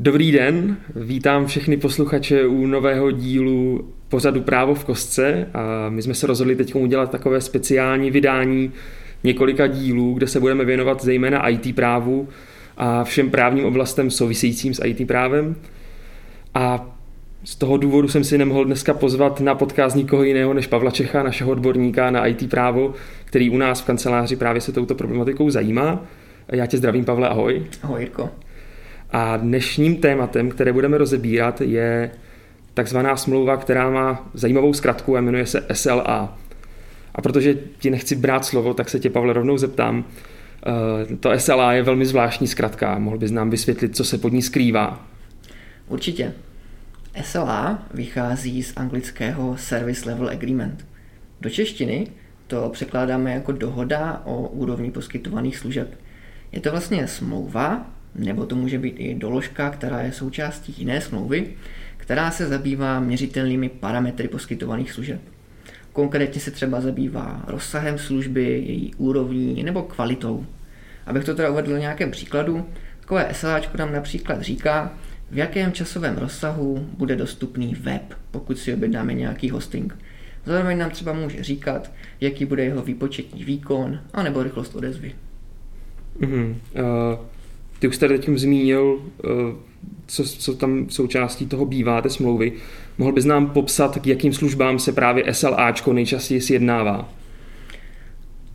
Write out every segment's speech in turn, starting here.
Dobrý den, vítám všechny posluchače u nového dílu pořadu Právo v kostce a my jsme se rozhodli teď udělat takové speciální vydání několika dílů, kde se budeme věnovat zejména IT právu a všem právním oblastem souvisejícím s IT právem. A z toho důvodu jsem si nemohl dneska pozvat na podcast nikoho jiného než Pavla Čecha, našeho odborníka na IT právo, který u nás v kanceláři právě se touto problematikou zajímá. Já tě zdravím, Pavle, ahoj. Ahoj, Jirko. A dnešním tématem, které budeme rozebírat, je takzvaná smlouva, která má zajímavou zkratku a jmenuje se SLA. A protože ti nechci brát slovo, tak se tě, Pavle, rovnou zeptám. Eh, to SLA je velmi zvláštní zkratka. Mohl bys nám vysvětlit, co se pod ní skrývá? Určitě. SLA vychází z anglického Service Level Agreement. Do češtiny to překládáme jako dohoda o úrovni poskytovaných služeb. Je to vlastně smlouva, nebo to může být i doložka, která je součástí jiné smlouvy, která se zabývá měřitelnými parametry poskytovaných služeb. Konkrétně se třeba zabývá rozsahem služby, její úrovní nebo kvalitou. Abych to teda uvedl nějakém příkladu, takové SLAčko nám například říká, v jakém časovém rozsahu bude dostupný web, pokud si objednáme nějaký hosting. Zároveň nám třeba může říkat, jaký bude jeho výpočetní výkon, anebo rychlost odezvy. Mm-hmm. Uh, ty už jste teď zmínil, uh, co, co tam součástí toho bývá, té smlouvy. Mohl bys nám popsat, k jakým službám se právě SLAčko nejčastěji sjednává?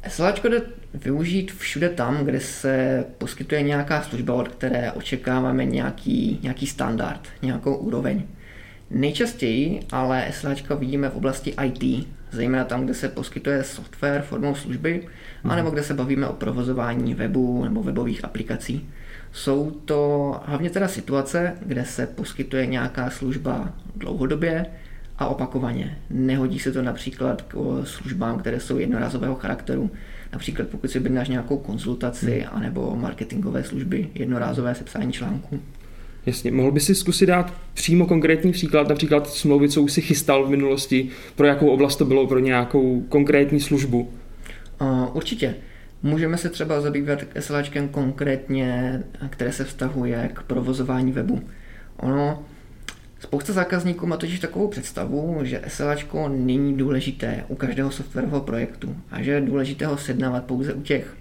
SLAčko jde využít všude tam, kde se poskytuje nějaká služba, od které očekáváme nějaký, nějaký standard, nějakou úroveň. Nejčastěji ale SLAčka vidíme v oblasti IT, zejména tam, kde se poskytuje software formou služby, hmm. anebo kde se bavíme o provozování webu nebo webových aplikací. Jsou to hlavně teda situace, kde se poskytuje nějaká služba dlouhodobě a opakovaně. Nehodí se to například k službám, které jsou jednorázového charakteru. Například pokud si objednáš nějakou konzultaci hmm. anebo marketingové služby, jednorázové sepsání článku. Jasně, mohl by si zkusit dát přímo konkrétní příklad, například smlouvy, co už si chystal v minulosti, pro jakou oblast to bylo, pro nějakou konkrétní službu? Uh, určitě. Můžeme se třeba zabývat SLAčkem konkrétně, které se vztahuje k provozování webu. Ono, spousta zákazníků má totiž takovou představu, že SLAčko není důležité u každého softwarového projektu a že je důležité ho sednávat pouze u těch,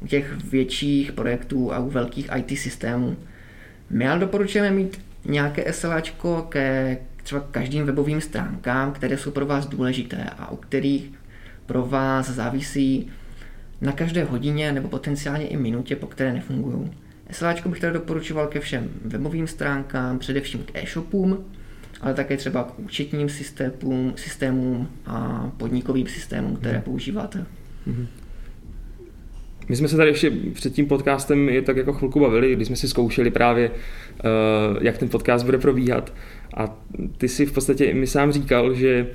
u těch větších projektů a u velkých IT systémů. My ale doporučujeme mít nějaké SLAčko ke třeba každým webovým stránkám, které jsou pro vás důležité a u kterých pro vás závisí na každé hodině nebo potenciálně i minutě, po které nefungují. SLAčko bych tady doporučoval ke všem webovým stránkám, především k e-shopům, ale také třeba k účetním systémům, systémům a podnikovým systémům, které hmm. používáte. Hmm. My jsme se tady ještě před tím podcastem je tak jako chvilku bavili, když jsme si zkoušeli právě, eh, jak ten podcast bude probíhat. A ty si v podstatě mi sám říkal, že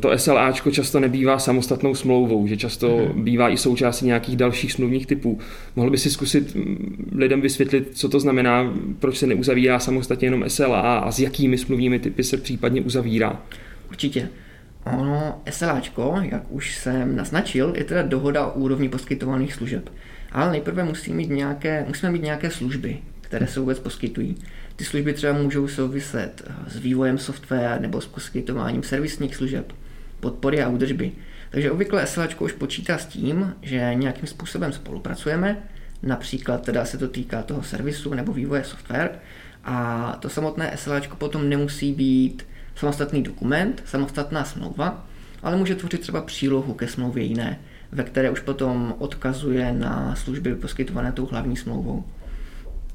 to SLAčko často nebývá samostatnou smlouvou, že často mm-hmm. bývá i součástí nějakých dalších smluvních typů. Mohl by si zkusit mm, lidem vysvětlit, co to znamená, proč se neuzavírá samostatně jenom SLA a s jakými smluvními typy se případně uzavírá? Určitě. Ono, SLAčko, jak už jsem naznačil, je teda dohoda o úrovni poskytovaných služeb. Ale nejprve musí mít nějaké, musíme mít nějaké služby, které se vůbec poskytují. Ty služby třeba můžou souviset s vývojem software nebo s poskytováním servisních služeb, podpory a údržby. Takže obvykle SLAčko už počítá s tím, že nějakým způsobem spolupracujeme, například teda se to týká toho servisu nebo vývoje software, a to samotné SLAčko potom nemusí být samostatný dokument, samostatná smlouva, ale může tvořit třeba přílohu ke smlouvě jiné, ve které už potom odkazuje na služby poskytované tou hlavní smlouvou.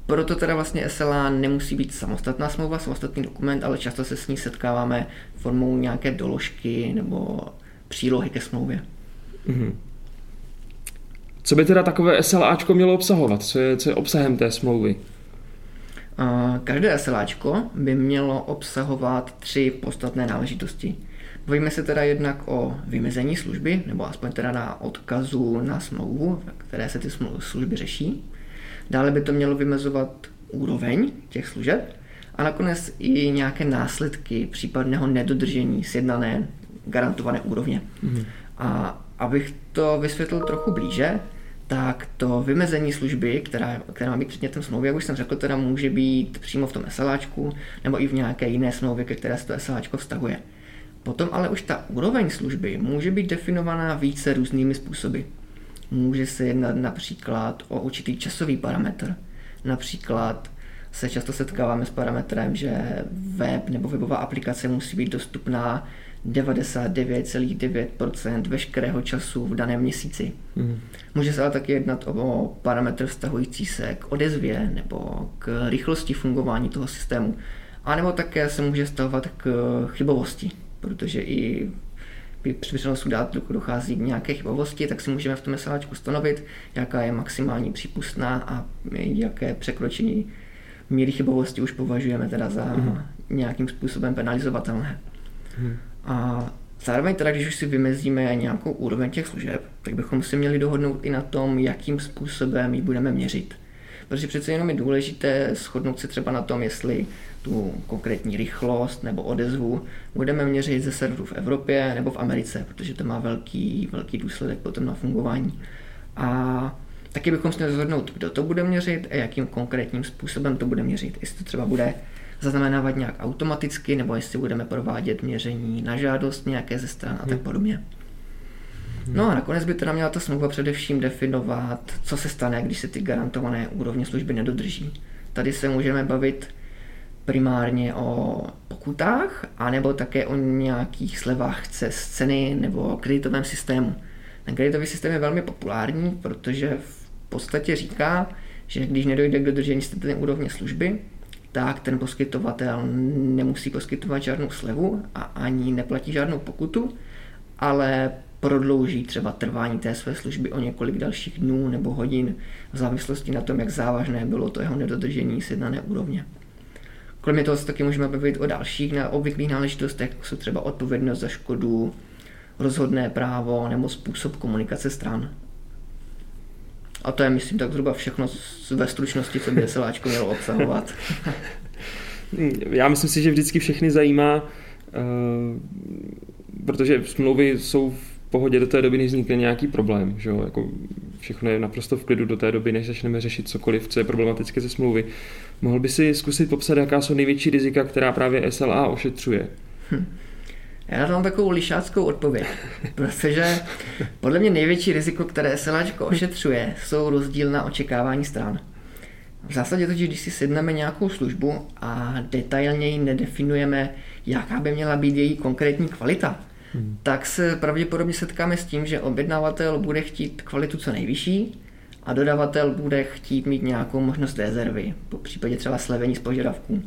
Proto teda vlastně SLA nemusí být samostatná smlouva, samostatný dokument, ale často se s ní setkáváme formou nějaké doložky nebo přílohy ke smlouvě. Mm-hmm. Co by teda takové SLAčko mělo obsahovat? Co je, co je obsahem té smlouvy? Každé SLAčko by mělo obsahovat tři podstatné náležitosti. Bavíme se teda jednak o vymezení služby, nebo aspoň teda na odkazu na smlouvu, které se ty služby řeší. Dále by to mělo vymezovat úroveň těch služeb a nakonec i nějaké následky případného nedodržení sjednané garantované úrovně. Mm-hmm. A abych to vysvětlil trochu blíže, tak to vymezení služby, která, která má být předmětem smlouvy, jak už jsem řekl, teda může být přímo v tom SLAčku nebo i v nějaké jiné smlouvě, ke které se to SLAčko vztahuje. Potom ale už ta úroveň služby může být definovaná více různými způsoby. Může se jednat například o určitý časový parametr. Například se často setkáváme s parametrem, že web nebo webová aplikace musí být dostupná 99,9% veškerého času v daném měsíci. Mm. Může se ale taky jednat o parametr vztahující se k odezvě nebo k rychlosti fungování toho systému. A nebo také se může stavovat k chybovosti, protože i při přenosu dát dochází k nějaké chybovosti, tak si můžeme v tom SLAčku stanovit, jaká je maximální přípustná a jaké překročení míry chybovosti už považujeme teda za mm. nějakým způsobem penalizovatelné. Mm. A zároveň teda, když už si vymezíme nějakou úroveň těch služeb, tak bychom si měli dohodnout i na tom, jakým způsobem ji budeme měřit. Protože přece jenom je důležité shodnout se třeba na tom, jestli tu konkrétní rychlost nebo odezvu budeme měřit ze serverů v Evropě nebo v Americe, protože to má velký, velký důsledek potom na fungování. A taky bychom měli rozhodnout, kdo to bude měřit a jakým konkrétním způsobem to bude měřit. Jestli to třeba bude zaznamenávat nějak automaticky, nebo jestli budeme provádět měření na žádost nějaké ze stran a tak hmm. podobně. No a nakonec by teda měla ta smlouva především definovat, co se stane, když se ty garantované úrovně služby nedodrží. Tady se můžeme bavit primárně o pokutách, anebo také o nějakých slevách z ceny nebo kreditovém systému. Ten kreditový systém je velmi populární, protože v podstatě říká, že když nedojde k dodržení té úrovně služby, tak ten poskytovatel nemusí poskytovat žádnou slevu a ani neplatí žádnou pokutu, ale prodlouží třeba trvání té své služby o několik dalších dnů nebo hodin v závislosti na tom, jak závažné bylo to jeho nedodržení sjednané úrovně. Kromě toho se taky můžeme bavit o dalších obvyklých náležitostech, jako jsou třeba odpovědnost za škodu, rozhodné právo nebo způsob komunikace stran. A to je, myslím, tak zhruba všechno ve stručnosti, co by SLAčko mělo obsahovat. Já myslím si, že vždycky všechny zajímá, uh, protože smlouvy jsou pohodě do té doby, než vznikne nějaký problém. Že jo? Jako všechno je naprosto v klidu do té doby, než začneme řešit cokoliv, co je problematické ze smlouvy. Mohl by si zkusit popsat, jaká jsou největší rizika, která právě SLA ošetřuje? Hm. Já to mám takovou lišáckou odpověď, protože podle mě největší riziko, které SLAčko ošetřuje, jsou rozdílná očekávání stran. V zásadě totiž, když si sedneme nějakou službu a detailněji nedefinujeme, jaká by měla být její konkrétní kvalita, tak se pravděpodobně setkáme s tím, že objednavatel bude chtít kvalitu co nejvyšší a dodavatel bude chtít mít nějakou možnost rezervy, po případě třeba slevení z požadavků.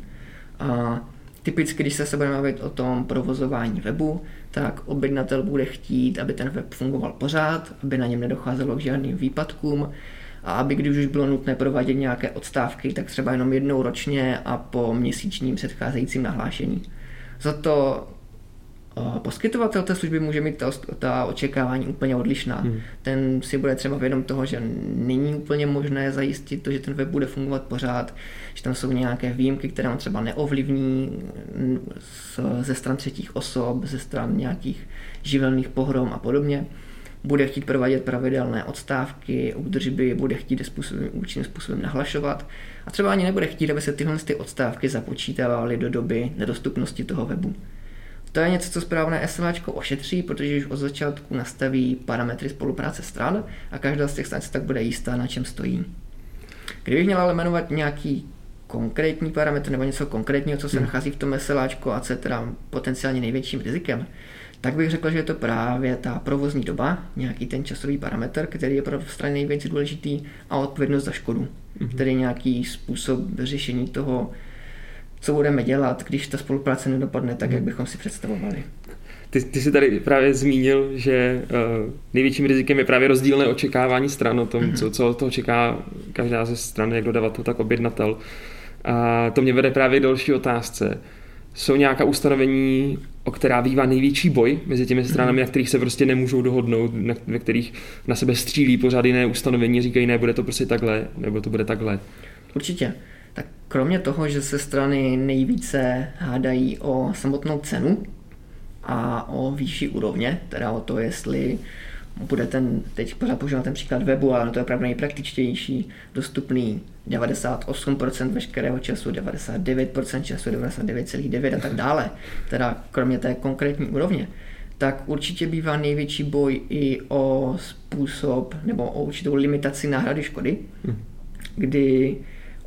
A Typicky, když se budeme bavit o tom provozování webu, tak objednatel bude chtít, aby ten web fungoval pořád, aby na něm nedocházelo k žádným výpadkům a aby když už bylo nutné provádět nějaké odstávky, tak třeba jenom jednou ročně a po měsíčním předcházejícím nahlášení. Za to poskytovatel té služby může mít ta, ta očekávání úplně odlišná. Hmm. Ten si bude třeba vědom toho, že není úplně možné zajistit to, že ten web bude fungovat pořád, že tam jsou nějaké výjimky, které on třeba neovlivní ze stran třetích osob, ze stran nějakých živelných pohrom a podobně. Bude chtít provádět pravidelné odstávky, údržby, bude chtít způsobem, účinným způsobem nahlašovat a třeba ani nebude chtít, aby se tyhle ty odstávky započítávaly do doby nedostupnosti toho webu. To je něco, co správné SLAčko ošetří, protože už od začátku nastaví parametry spolupráce stran a každá z těch stran tak bude jistá, na čem stojí. Kdybych měl ale jmenovat nějaký konkrétní parametr nebo něco konkrétního, co se hmm. nachází v tom SLAčku a co je teda potenciálně největším rizikem, tak bych řekl, že je to právě ta provozní doba, nějaký ten časový parametr, který je pro strany nejvíc důležitý a odpovědnost za škodu, mm-hmm. tedy nějaký způsob řešení toho co budeme dělat, když ta spolupráce nedopadne tak, jak hmm. bychom si představovali. Ty, ty jsi tady právě zmínil, že uh, největším rizikem je právě rozdílné očekávání stran o tom, mm-hmm. co, co to čeká každá ze stran, jak dodavatel, tak objednatel. A to mě vede právě k další otázce. Jsou nějaká ustanovení, o která bývá největší boj mezi těmi mhm. stranami, na kterých se prostě nemůžou dohodnout, na, ve kterých na sebe střílí pořád jiné ustanovení, říkají, ne, bude to prostě takhle, nebo to bude takhle. Určitě tak kromě toho, že se strany nejvíce hádají o samotnou cenu a o výši úrovně, teda o to, jestli bude ten, teď pořád používám ten příklad webu, ale to je opravdu nejpraktičtější, dostupný 98% veškerého času, 99% času, 99,9 a tak dále, teda kromě té konkrétní úrovně, tak určitě bývá největší boj i o způsob nebo o určitou limitaci náhrady škody, hmm. kdy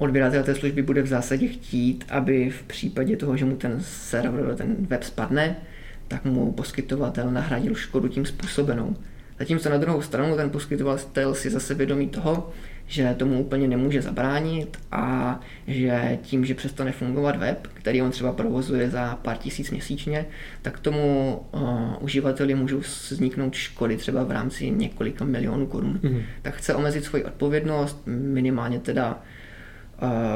odběratel té služby bude v zásadě chtít, aby v případě toho, že mu ten server, ten web spadne, tak mu poskytovatel nahradil škodu tím způsobenou. Zatímco na druhou stranu ten poskytovatel si zase vědomí toho, že tomu úplně nemůže zabránit a že tím, že přestane fungovat web, který on třeba provozuje za pár tisíc měsíčně, tak tomu uh, uživateli můžou vzniknout škody třeba v rámci několika milionů korun. Mm-hmm. Tak chce omezit svoji odpovědnost, minimálně teda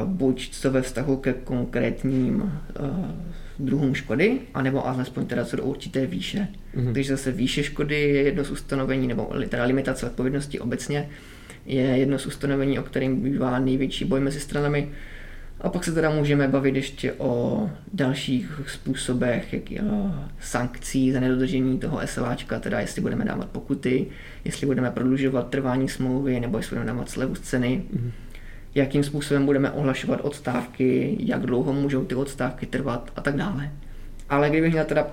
buď co ve vztahu ke konkrétním uh, druhům škody, anebo alespoň teda co do určité výše. Mm-hmm. Takže zase výše škody je jedno z ustanovení, nebo teda limitace odpovědnosti obecně, je jedno z ustanovení, o kterém bývá největší boj mezi stranami. A pak se teda můžeme bavit ještě o dalších způsobech, jak je, sankcí za nedodržení toho SLAčka, teda jestli budeme dávat pokuty, jestli budeme prodlužovat trvání smlouvy, nebo jestli budeme dávat slevu z ceny, mm-hmm. Jakým způsobem budeme ohlašovat odstávky, jak dlouho můžou ty odstávky trvat a tak dále. Ale kdybych měl teda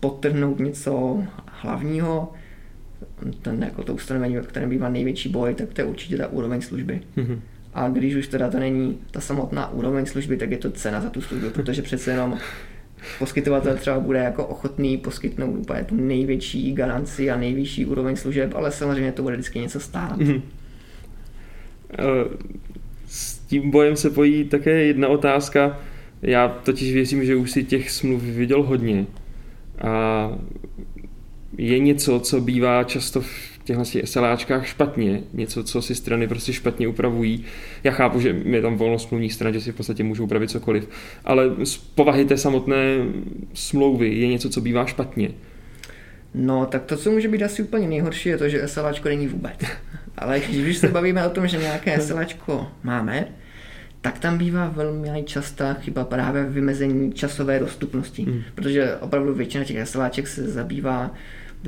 potrhnout něco hlavního, ten, jako to ustanovení, ve kterém bývá největší boj, tak to je určitě ta úroveň služby. Mm-hmm. A když už teda to není ta samotná úroveň služby, tak je to cena za tu službu, protože přece jenom poskytovatel třeba bude jako ochotný poskytnout úplně tu největší garanci a nejvyšší úroveň služeb, ale samozřejmě to bude vždycky něco stát. Mm-hmm. S tím bojem se pojí také jedna otázka. Já totiž věřím, že už si těch smluv viděl hodně. A je něco, co bývá často v těchto SLAčkách špatně, něco, co si strany prostě špatně upravují. Já chápu, že je tam volnost smluvních stran, že si v podstatě můžou upravit cokoliv, ale z povahy té samotné smlouvy je něco, co bývá špatně. No, tak to, co může být asi úplně nejhorší, je to, že SLAčko není vůbec. Ale když se bavíme o tom, že nějaké SLAčko máme, tak tam bývá velmi častá chyba právě v vymezení časové dostupnosti, mm. protože opravdu většina těch SLAček se zabývá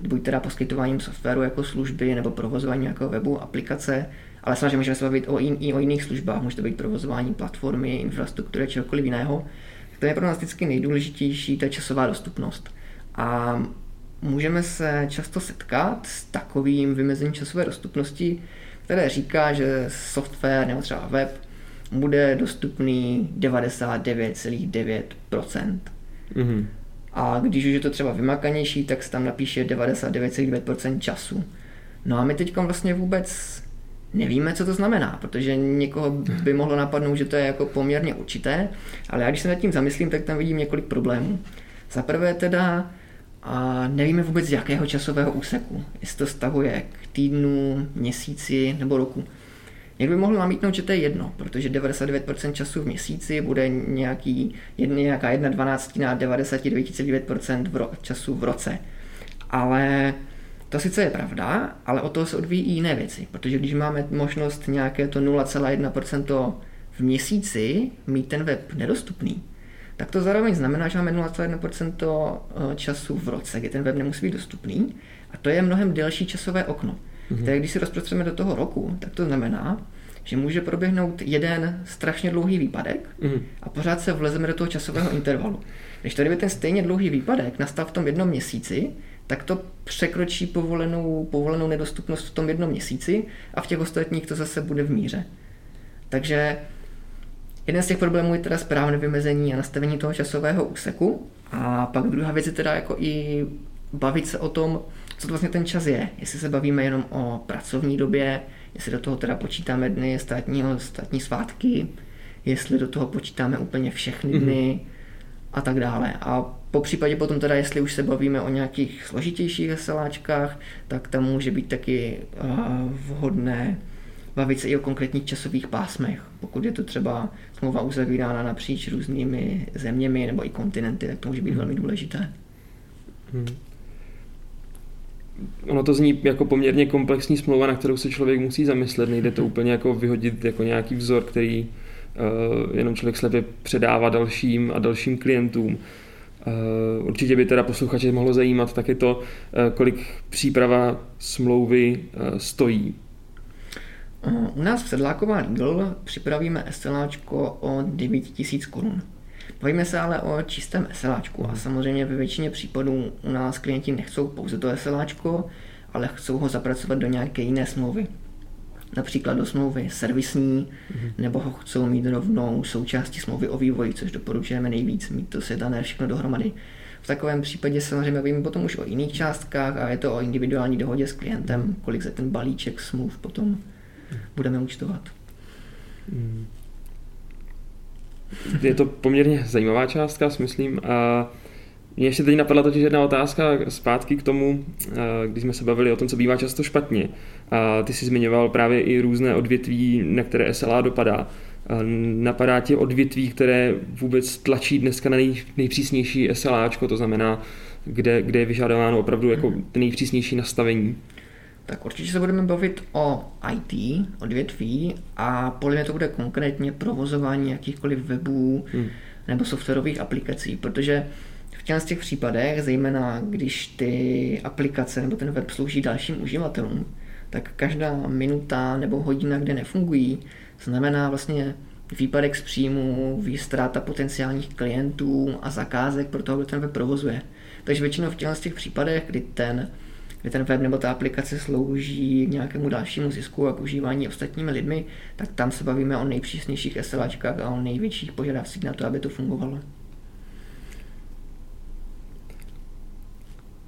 buď teda poskytováním softwaru jako služby nebo provozování jako webu, aplikace, ale samozřejmě můžeme se bavit o, jin, i o jiných službách, může to být provozování platformy, infrastruktury, čehokoliv jiného. To je pro nás vždycky nejdůležitější, ta časová dostupnost. A můžeme se často setkat s takovým vymezením časové dostupnosti, které říká, že software nebo třeba web bude dostupný 99,9%. Mm-hmm. A když už je to třeba vymakanější, tak se tam napíše 99,9% času. No a my teď vlastně vůbec nevíme, co to znamená, protože někoho by mohlo napadnout, že to je jako poměrně určité, ale já když se nad tím zamyslím, tak tam vidím několik problémů. Za prvé teda a nevíme vůbec z jakého časového úseku, jestli to stavuje k týdnu, měsíci nebo roku. Někdo by mohl namítnout, že to je jedno, protože 99% času v měsíci bude nějaký, nějaká 1 12 na 99,9% v ro, času v roce. Ale to sice je pravda, ale o toho se odvíjí i jiné věci, protože když máme možnost nějaké to 0,1% v měsíci mít ten web nedostupný, tak to zároveň znamená, že máme 0,1% eh, času v roce, kdy ten web nemusí být dostupný a to je mnohem delší časové okno mm-hmm. které když si rozprostřeme do toho roku, tak to znamená, že může proběhnout jeden strašně dlouhý výpadek mm. a pořád se vlezeme do toho časového intervalu. Když tady by ten stejně dlouhý výpadek nastal v tom jednom měsíci, tak to překročí povolenou, povolenou nedostupnost v tom jednom měsíci a v těch ostatních to zase bude v míře. Takže jeden z těch problémů je teda správné vymezení a nastavení toho časového úseku a pak druhá věc je teda jako i bavit se o tom, co to vlastně ten čas je. Jestli se bavíme jenom o pracovní době, jestli do toho teda počítáme dny státního, státní svátky, jestli do toho počítáme úplně všechny mhm. dny mm-hmm. a tak dále. A po případě potom teda, jestli už se bavíme o nějakých složitějších veseláčkách, tak tam může být taky uh, vhodné bavit se i o konkrétních časových pásmech. Pokud je to třeba smlouva uzavírána napříč různými zeměmi nebo i kontinenty, tak to může být mm-hmm. velmi důležité. Mm-hmm ono to zní jako poměrně komplexní smlouva, na kterou se člověk musí zamyslet. Nejde to úplně jako vyhodit jako nějaký vzor, který uh, jenom člověk slepě předává dalším a dalším klientům. Určitě by teda posluchače mohlo zajímat taky to, kolik příprava smlouvy stojí. U nás v Sedláková Lidl připravíme SLAčko o 9000 korun. Bavíme se ale o čistém SLAčku a samozřejmě ve většině případů u nás klienti nechcou pouze to SLAčko, ale chcou ho zapracovat do nějaké jiné smlouvy. Například do smlouvy servisní, mm-hmm. nebo ho chcou mít rovnou součástí smlouvy o vývoji, což doporučujeme nejvíc, mít to setané všechno dohromady. V takovém případě samozřejmě bavíme potom už o jiných částkách a je to o individuální dohodě s klientem, kolik za ten balíček smluv potom budeme účtovat. Mm. Je to poměrně zajímavá částka, myslím. A mě ještě teď napadla totiž jedna otázka zpátky k tomu, když jsme se bavili o tom, co bývá často špatně. A ty jsi zmiňoval právě i různé odvětví, na které SLA dopadá. Napadá tě odvětví, které vůbec tlačí dneska na nej, nejpřísnější SLAčko, to znamená, kde, kde je vyžadováno opravdu jako nejpřísnější nastavení? Tak určitě se budeme bavit o IT, odvětví a podle mě to bude konkrétně provozování jakýchkoliv webů hmm. nebo softwarových aplikací, protože v těch, těch případech, zejména když ty aplikace nebo ten web slouží dalším uživatelům, tak každá minuta nebo hodina, kde nefungují, znamená vlastně výpadek z příjmu, výstráta potenciálních klientů a zakázek pro toho, kdo ten web provozuje. Takže většinou v těch případech, kdy ten kdy ten web nebo ta aplikace slouží k nějakému dalšímu zisku a k užívání ostatními lidmi, tak tam se bavíme o nejpřísnějších SLAčkách a o největších požadavcích na to, aby to fungovalo.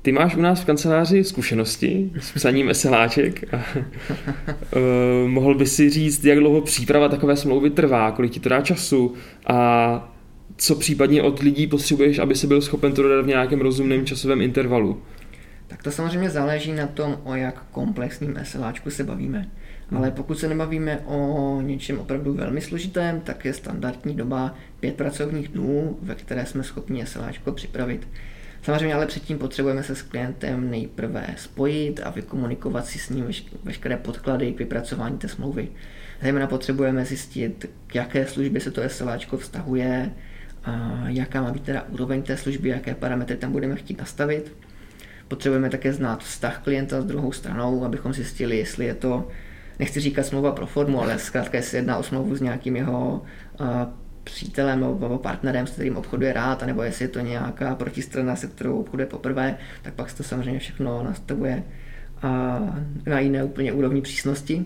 Ty máš u nás v kanceláři zkušenosti s psaním SLáček a uh, mohl by si říct, jak dlouho příprava takové smlouvy trvá, kolik ti to dá času a co případně od lidí potřebuješ, aby se byl schopen to dodat v nějakém rozumném časovém intervalu? Tak to samozřejmě záleží na tom, o jak komplexním SLAčku se bavíme. Hmm. Ale pokud se nebavíme o něčem opravdu velmi složitém, tak je standardní doba pět pracovních dnů, ve které jsme schopni SLAčko připravit. Samozřejmě ale předtím potřebujeme se s klientem nejprve spojit a vykomunikovat si s ním veškeré podklady k vypracování té smlouvy. Zejména potřebujeme zjistit, k jaké službě se to SLAčko vztahuje, a jaká má být teda úroveň té služby, jaké parametry tam budeme chtít nastavit. Potřebujeme také znát vztah klienta s druhou stranou, abychom zjistili, jestli je to, nechci říkat smlouva pro formu, ale zkrátka jestli jedná o smlouvu s nějakým jeho uh, přítelem nebo partnerem, s kterým obchoduje rád, nebo jestli je to nějaká protistrana, se kterou obchoduje poprvé, tak pak se to samozřejmě všechno nastavuje uh, na jiné úplně úrovni přísnosti.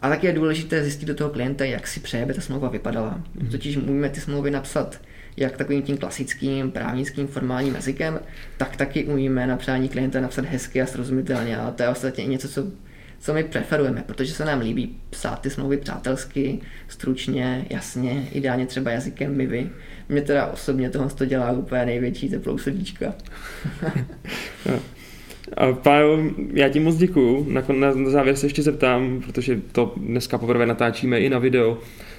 A taky je důležité zjistit do toho klienta, jak si přeje, aby ta smlouva vypadala. Mm. Totiž můžeme ty smlouvy napsat jak takovým tím klasickým právnickým formálním jazykem, tak taky umíme na přání klienta napsat hezky a srozumitelně. A to je ostatně i něco, co, co my preferujeme, protože se nám líbí psát ty smlouvy přátelsky, stručně, jasně, ideálně třeba jazykem mivy. Mě teda osobně tohle to dělá úplně největší teplou srdíčka. A Pájo, já ti moc děkuju. Na, na, na závěr se ještě zeptám, protože to dneska poprvé natáčíme i na video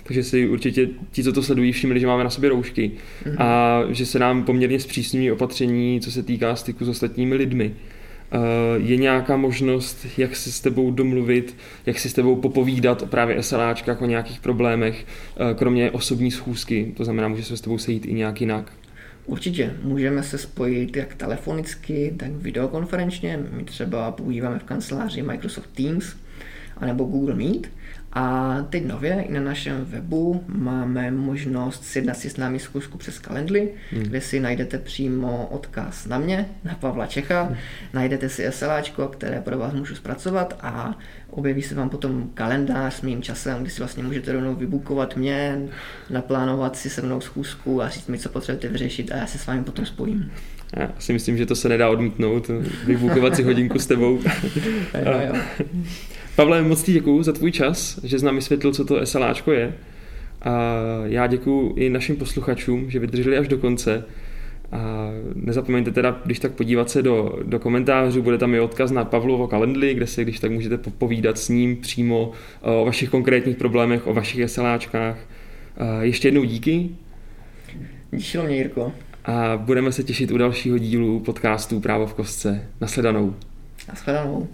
takže si určitě ti, co to sledují, všimli, že máme na sobě roušky mm-hmm. a že se nám poměrně zpřísňují opatření, co se týká styku s ostatními lidmi. Eh, je nějaká možnost, jak si s tebou domluvit, jak si s tebou popovídat o právě SLAčkách, o nějakých problémech, eh, kromě osobní schůzky, to znamená, může se s tebou sejít i nějak jinak? Určitě, můžeme se spojit jak telefonicky, tak videokonferenčně. My třeba používáme v kanceláři Microsoft Teams anebo Google Meet a teď nově i na našem webu máme možnost sjednat si s námi zkusku přes Calendly, hmm. kde si najdete přímo odkaz na mě, na Pavla Čecha, hmm. najdete si SLAčko, které pro vás můžu zpracovat a objeví se vám potom kalendář s mým časem, kdy si vlastně můžete rovnou vybukovat mě, naplánovat si se mnou schůzku a říct mi, co potřebujete vyřešit a já se s vámi potom spojím. Já si myslím, že to se nedá odmítnout, vybukovat si hodinku s tebou. jo, jo. Pavle, moc ti děkuju za tvůj čas, že jsi nám vysvětlil, co to SLAčko je. A já děkuju i našim posluchačům, že vydrželi až do konce. A nezapomeňte teda, když tak podívat se do, do komentářů, bude tam i odkaz na Pavlovo kalendly, kde se když tak můžete povídat s ním přímo o vašich konkrétních problémech, o vašich SLAčkách. A ještě jednou díky. Díky mě, Jirko. A budeme se těšit u dalšího dílu podcastu Právo v kostce. Nasledanou. Nasledanou.